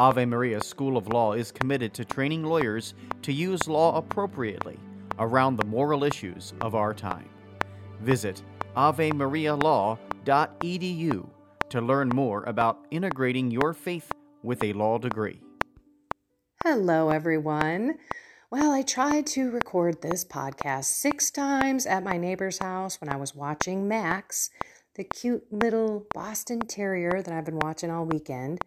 Ave Maria School of Law is committed to training lawyers to use law appropriately around the moral issues of our time. Visit avemarialaw.edu to learn more about integrating your faith with a law degree. Hello, everyone. Well, I tried to record this podcast six times at my neighbor's house when I was watching Max, the cute little Boston Terrier that I've been watching all weekend.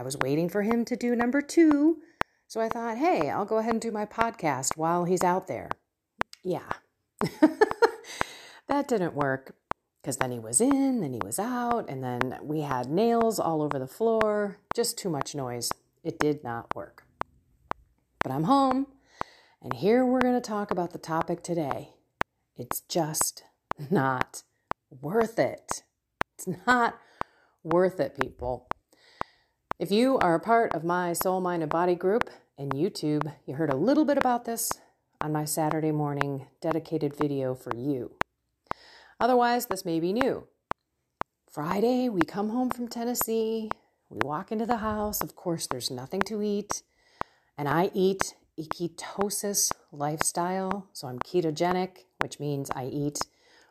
I was waiting for him to do number two, so I thought, hey, I'll go ahead and do my podcast while he's out there. Yeah. that didn't work because then he was in, then he was out, and then we had nails all over the floor. Just too much noise. It did not work. But I'm home. And here we're going to talk about the topic today. It's just not worth it. It's not worth it, people. If you are a part of my Soul, Mind, and Body group and YouTube, you heard a little bit about this on my Saturday morning dedicated video for you. Otherwise, this may be new. Friday, we come home from Tennessee. We walk into the house. Of course, there's nothing to eat. And I eat a ketosis lifestyle. So I'm ketogenic, which means I eat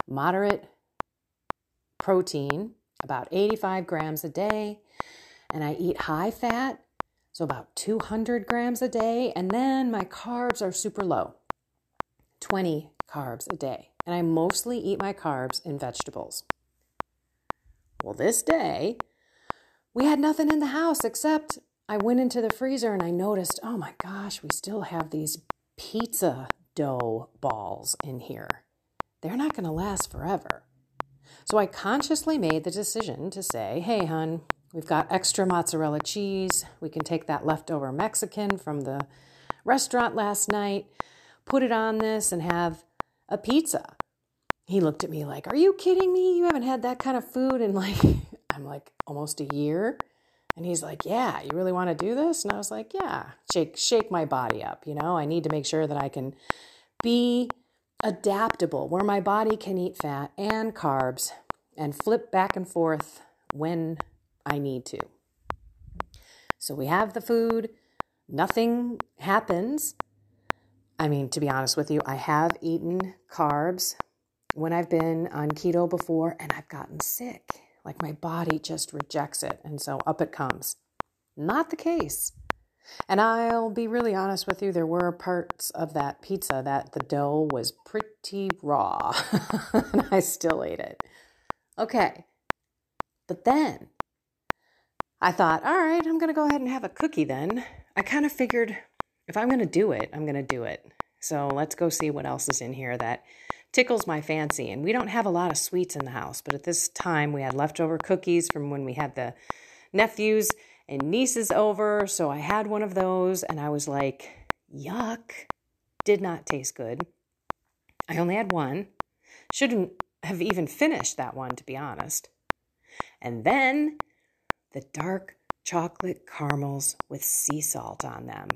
moderate protein, about 85 grams a day, and I eat high fat, so about 200 grams a day, and then my carbs are super low 20 carbs a day. And I mostly eat my carbs in vegetables. Well, this day, we had nothing in the house except I went into the freezer and I noticed, oh my gosh, we still have these pizza dough balls in here. They're not going to last forever. So I consciously made the decision to say, hey, hun, we've got extra mozzarella cheese. We can take that leftover Mexican from the restaurant last night, put it on this, and have a pizza. He looked at me like, Are you kidding me? You haven't had that kind of food in like, I'm like, almost a year. And he's like, "Yeah, you really want to do this?" And I was like, "Yeah, shake shake my body up, you know? I need to make sure that I can be adaptable where my body can eat fat and carbs and flip back and forth when I need to." So we have the food, nothing happens. I mean, to be honest with you, I have eaten carbs when I've been on keto before and I've gotten sick. Like my body just rejects it. And so up it comes. Not the case. And I'll be really honest with you, there were parts of that pizza that the dough was pretty raw. and I still ate it. Okay. But then I thought, all right, I'm going to go ahead and have a cookie then. I kind of figured if I'm going to do it, I'm going to do it. So let's go see what else is in here that tickles my fancy. And we don't have a lot of sweets in the house, but at this time we had leftover cookies from when we had the nephews and nieces over. So I had one of those and I was like, yuck, did not taste good. I only had one. Shouldn't have even finished that one, to be honest. And then the dark chocolate caramels with sea salt on them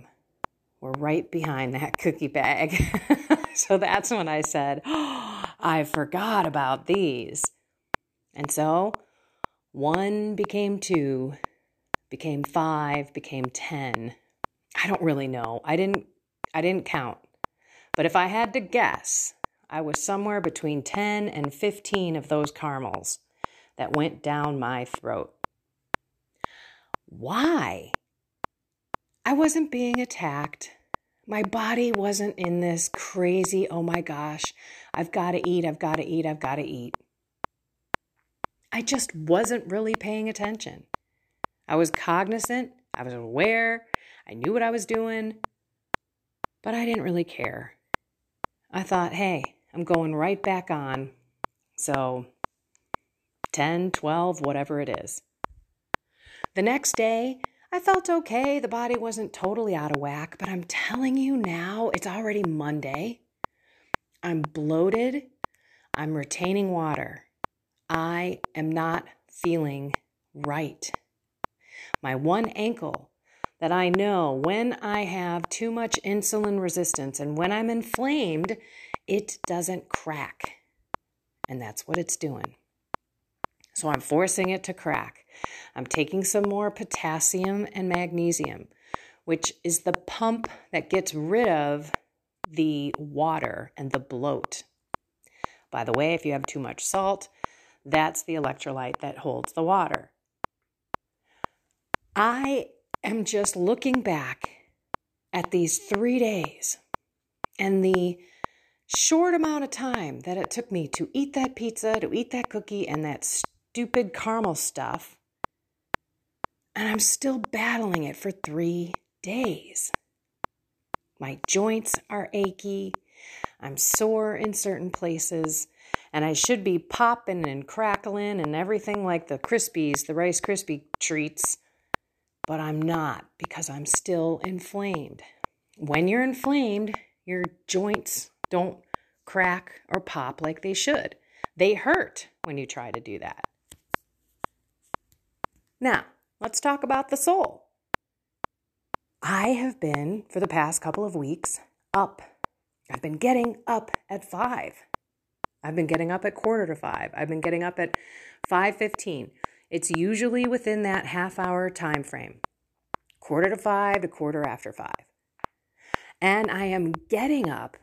were right behind that cookie bag. so that's when I said, oh, I forgot about these. And so one became two, became five, became 10. I don't really know. I didn't I didn't count. But if I had to guess, I was somewhere between 10 and 15 of those caramels that went down my throat. Why? I wasn't being attacked. My body wasn't in this crazy, oh my gosh, I've got to eat, I've got to eat, I've got to eat. I just wasn't really paying attention. I was cognizant, I was aware, I knew what I was doing, but I didn't really care. I thought, hey, I'm going right back on. So 10, 12, whatever it is. The next day, I felt okay. The body wasn't totally out of whack, but I'm telling you now, it's already Monday. I'm bloated. I'm retaining water. I am not feeling right. My one ankle that I know when I have too much insulin resistance and when I'm inflamed, it doesn't crack. And that's what it's doing. So I'm forcing it to crack. I'm taking some more potassium and magnesium, which is the pump that gets rid of the water and the bloat. By the way, if you have too much salt, that's the electrolyte that holds the water. I am just looking back at these three days and the short amount of time that it took me to eat that pizza, to eat that cookie, and that stupid caramel stuff. And I'm still battling it for three days. My joints are achy. I'm sore in certain places. And I should be popping and crackling and everything like the Krispies, the Rice Krispie treats. But I'm not because I'm still inflamed. When you're inflamed, your joints don't crack or pop like they should. They hurt when you try to do that. Now, let's talk about the soul. I have been, for the past couple of weeks, up. I've been getting up at five. I've been getting up at quarter to five. I've been getting up at 5:15. It's usually within that half hour time frame. Quarter to 5 to quarter after 5. And I am getting up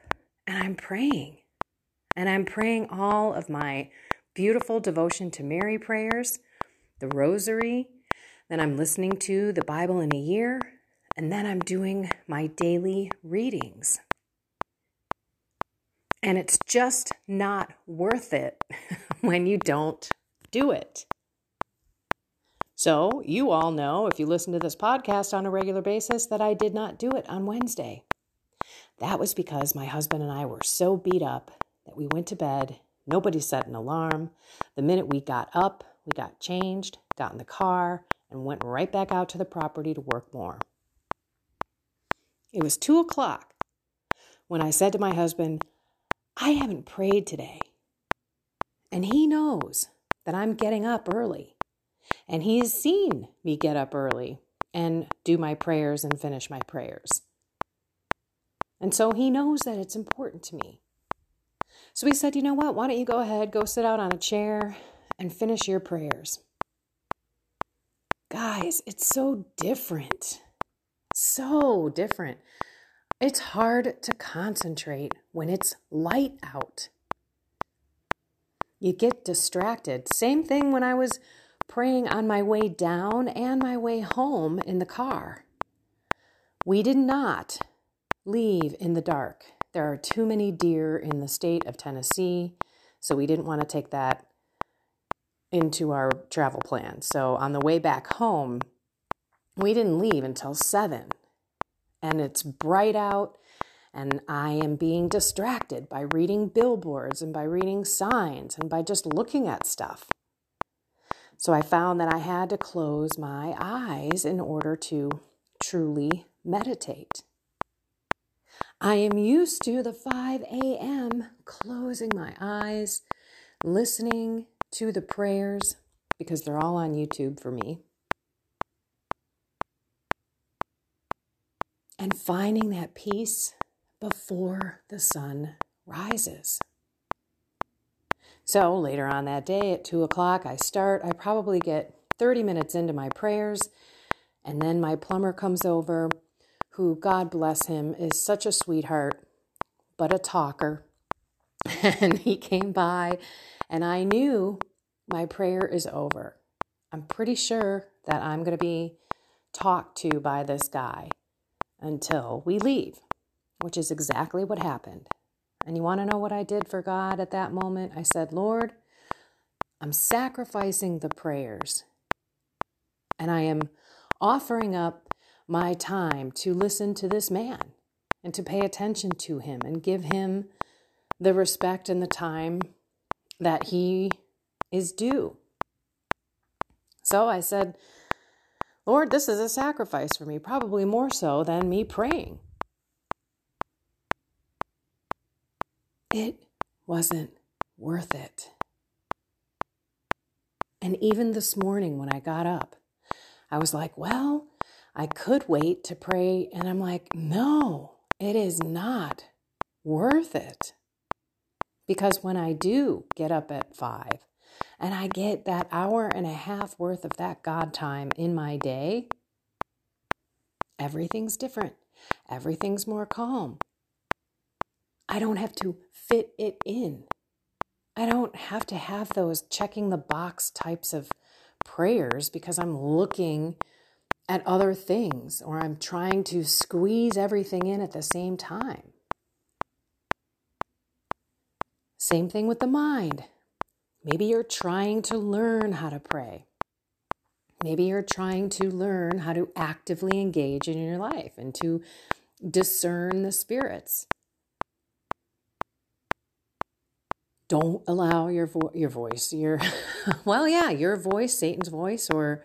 and I'm praying. And I'm praying all of my beautiful devotion to Mary prayers the rosary, then I'm listening to the Bible in a year, and then I'm doing my daily readings. And it's just not worth it when you don't do it. So, you all know, if you listen to this podcast on a regular basis, that I did not do it on Wednesday. That was because my husband and I were so beat up that we went to bed. Nobody set an alarm. The minute we got up, we got changed, got in the car, and went right back out to the property to work more. It was two o'clock when I said to my husband, I haven't prayed today. And he knows that I'm getting up early. And he has seen me get up early and do my prayers and finish my prayers. And so he knows that it's important to me. So he said, You know what? Why don't you go ahead, go sit out on a chair and finish your prayers. Guys, it's so different. So different. It's hard to concentrate when it's light out. You get distracted. Same thing when I was praying on my way down and my way home in the car. We did not leave in the dark. There are too many deer in the state of Tennessee, so we didn't want to take that into our travel plan. So on the way back home, we didn't leave until seven. And it's bright out, and I am being distracted by reading billboards and by reading signs and by just looking at stuff. So I found that I had to close my eyes in order to truly meditate. I am used to the 5 a.m. closing my eyes, listening to the prayers because they're all on YouTube for me. And finding that peace before the sun rises. So later on that day at two o'clock, I start. I probably get 30 minutes into my prayers, and then my plumber comes over, who, God bless him, is such a sweetheart, but a talker. And he came by and I knew my prayer is over. I'm pretty sure that I'm going to be talked to by this guy until we leave. which is exactly what happened. And you want to know what I did for God at that moment? I said, Lord, I'm sacrificing the prayers and I am offering up my time to listen to this man and to pay attention to him and give him the respect and the time that he is due. So I said, Lord, this is a sacrifice for me, probably more so than me praying. It wasn't worth it. And even this morning when I got up, I was like, well, I could wait to pray. And I'm like, no, it is not worth it. Because when I do get up at five and I get that hour and a half worth of that God time in my day, everything's different. Everything's more calm. I don't have to fit it in. I don't have to have those checking the box types of prayers because I'm looking at other things or I'm trying to squeeze everything in at the same time. Same thing with the mind. Maybe you're trying to learn how to pray. Maybe you're trying to learn how to actively engage in your life and to discern the spirits. don't allow your vo- your voice your well yeah your voice satan's voice or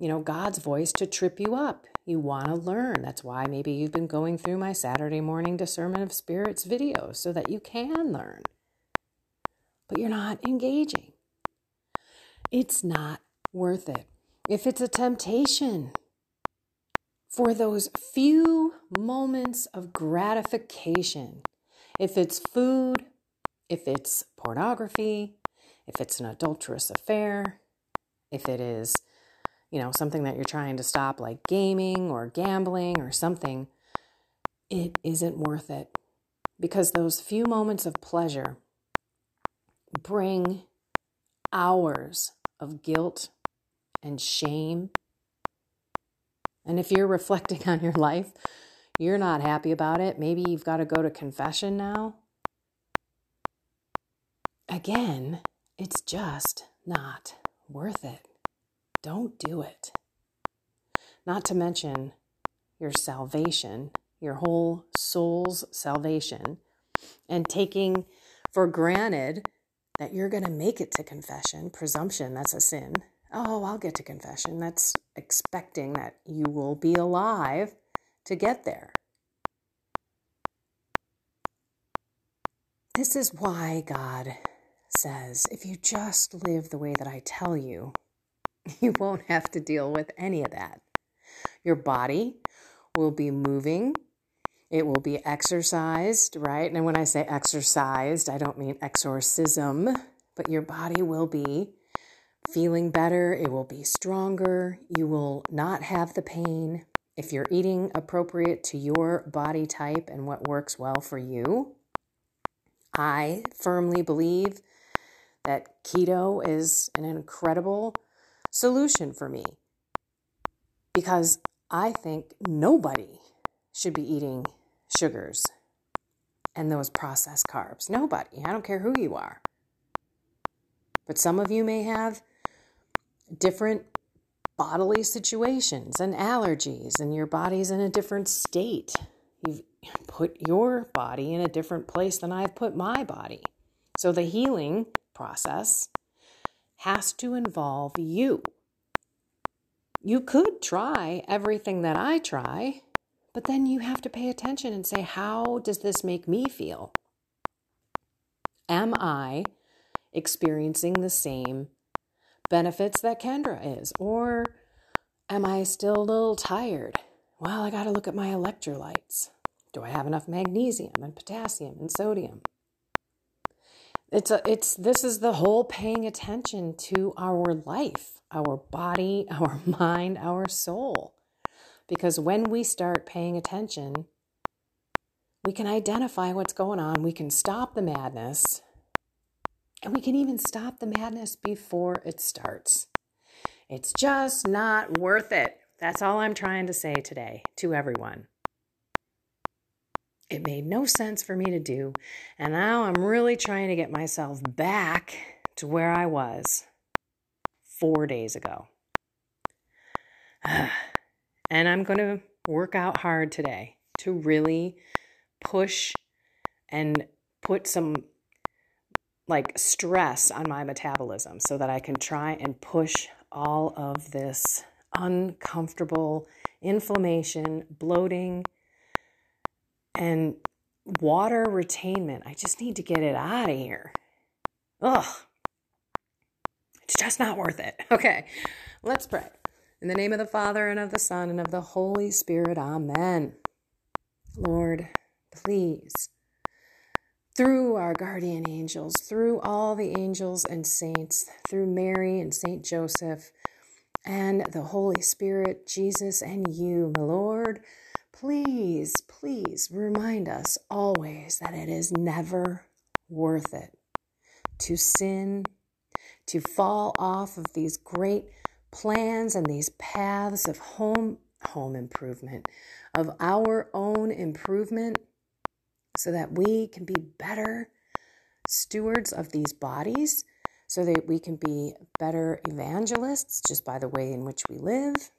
you know god's voice to trip you up you want to learn that's why maybe you've been going through my saturday morning discernment of spirits video so that you can learn but you're not engaging. It's not worth it. If it's a temptation for those few moments of gratification if it's food if it's pornography, if it's an adulterous affair, if it is, you know, something that you're trying to stop, like gaming or gambling or something, it isn't worth it. Because those few moments of pleasure bring hours of guilt and shame. And if you're reflecting on your life, you're not happy about it. Maybe you've got to go to confession now again, it's just not worth it. Don't do it. Not to mention your salvation, your whole soul's salvation, and taking for granted that you're going to make it to confession. Presumption, that's a sin. Oh, I'll get to confession. That's expecting that you will be alive to get there. This is why God says if you just live the way that I tell you, you won't have to deal with any of that. Your body will be moving, it will be exercised, right? And when I say exercised, I don't mean exorcism, but your body will be feeling better, it will be stronger, you will not have the pain. If you're eating appropriate to your body type and what works well for you, I firmly believe that keto is an incredible solution for me because I think nobody should be eating sugars and those processed carbs. Nobody. I don't care who you are. But some of you may have different bodily situations and allergies, and your body's in a different state. You've put your body in a different place than I've put my body. So the healing process has to involve you. You could try everything that I try, but then you have to pay attention and say, how does this make me feel? Am I experiencing the same benefits that Kendra is? Or am I still a little tired? Well, I got to look at my electrolytes. Do I have enough magnesium and potassium and sodium? It's a, it's this is the whole paying attention to our life, our body, our mind, our soul. Because when we start paying attention, we can identify what's going on, we can stop the madness, and we can even stop the madness before it starts. It's just not worth it. That's all I'm trying to say today to everyone. It made no sense for me to do. And now I'm really trying to get myself back to where I was four days ago. and I'm going to work out hard today to really push and put some like stress on my metabolism so that I can try and push all of this uncomfortable inflammation, bloating, and water retainment. I just need to get it out of here. Ugh. It's just not worth it. Okay, let's pray. In the name of the Father, and of the Son, and of the Holy Spirit, Amen. Lord, please, through our guardian angels, through all the angels and saints, through Mary and Saint Joseph, and the Holy Spirit, Jesus, and you, my Lord, please, please remind us always that it is never worth it to sin, to fall off of these great plans and these paths of home home improvement, of our own improvement so that we can be better stewards of these bodies so that we can be better evangelists just by the way in which we live,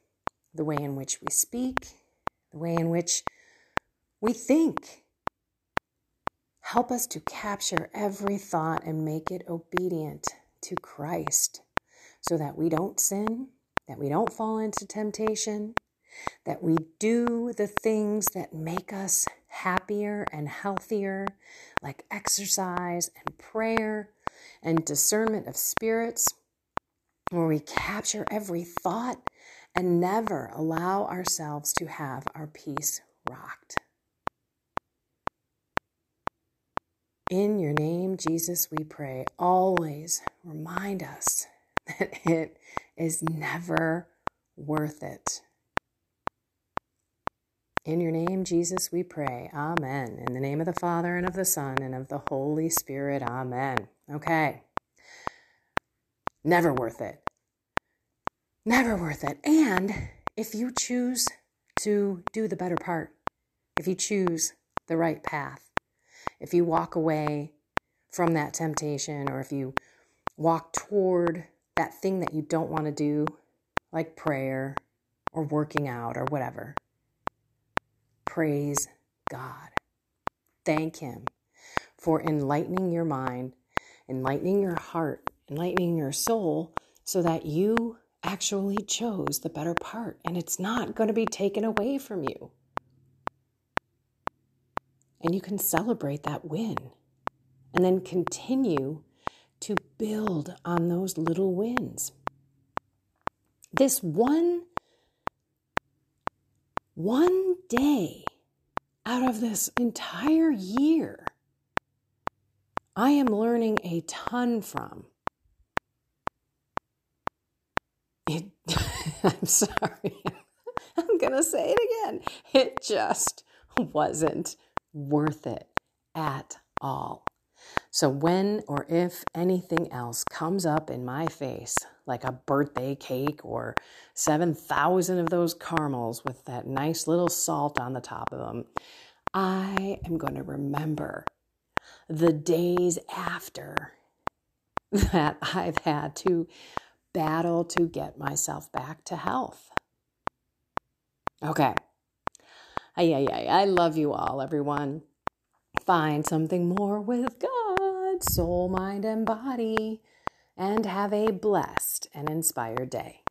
the way in which we speak, the way in which we think. Help us to capture every thought and make it obedient to Christ so that we don't sin, that we don't fall into temptation, that we do the things that make us happier and healthier, like exercise and prayer and discernment of spirits, where we capture every thought and never allow ourselves to have our peace rocked. In your name, Jesus, we pray. Always remind us that it is never worth it. In your name, Jesus, we pray. Amen. In the name of the Father, and of the Son, and of the Holy Spirit. Amen. Okay. Never worth it. Never worth it. And if you choose to do the better part, if you choose the right path, if you walk away from that temptation, or if you walk toward that thing that you don't want to do, like prayer or working out or whatever, Praise God. Thank Him for enlightening your mind, enlightening your heart, enlightening your soul so that you actually chose the better part and it's not going to be taken away from you. And you can celebrate that win and then continue build on those little wins. This one one day out of this entire year, I am learning a ton from. It, I'm sorry. I'm going to say it again. It just wasn't worth it at all. So, when or if anything else comes up in my face, like a birthday cake or 7,000 of those caramels with that nice little salt on the top of them, I am going to remember the days after that I've had to battle to get myself back to health. Okay. Ay, ay, ay. I love you all, everyone. Find something more with God, soul, mind, and body and have a blessed and inspired day.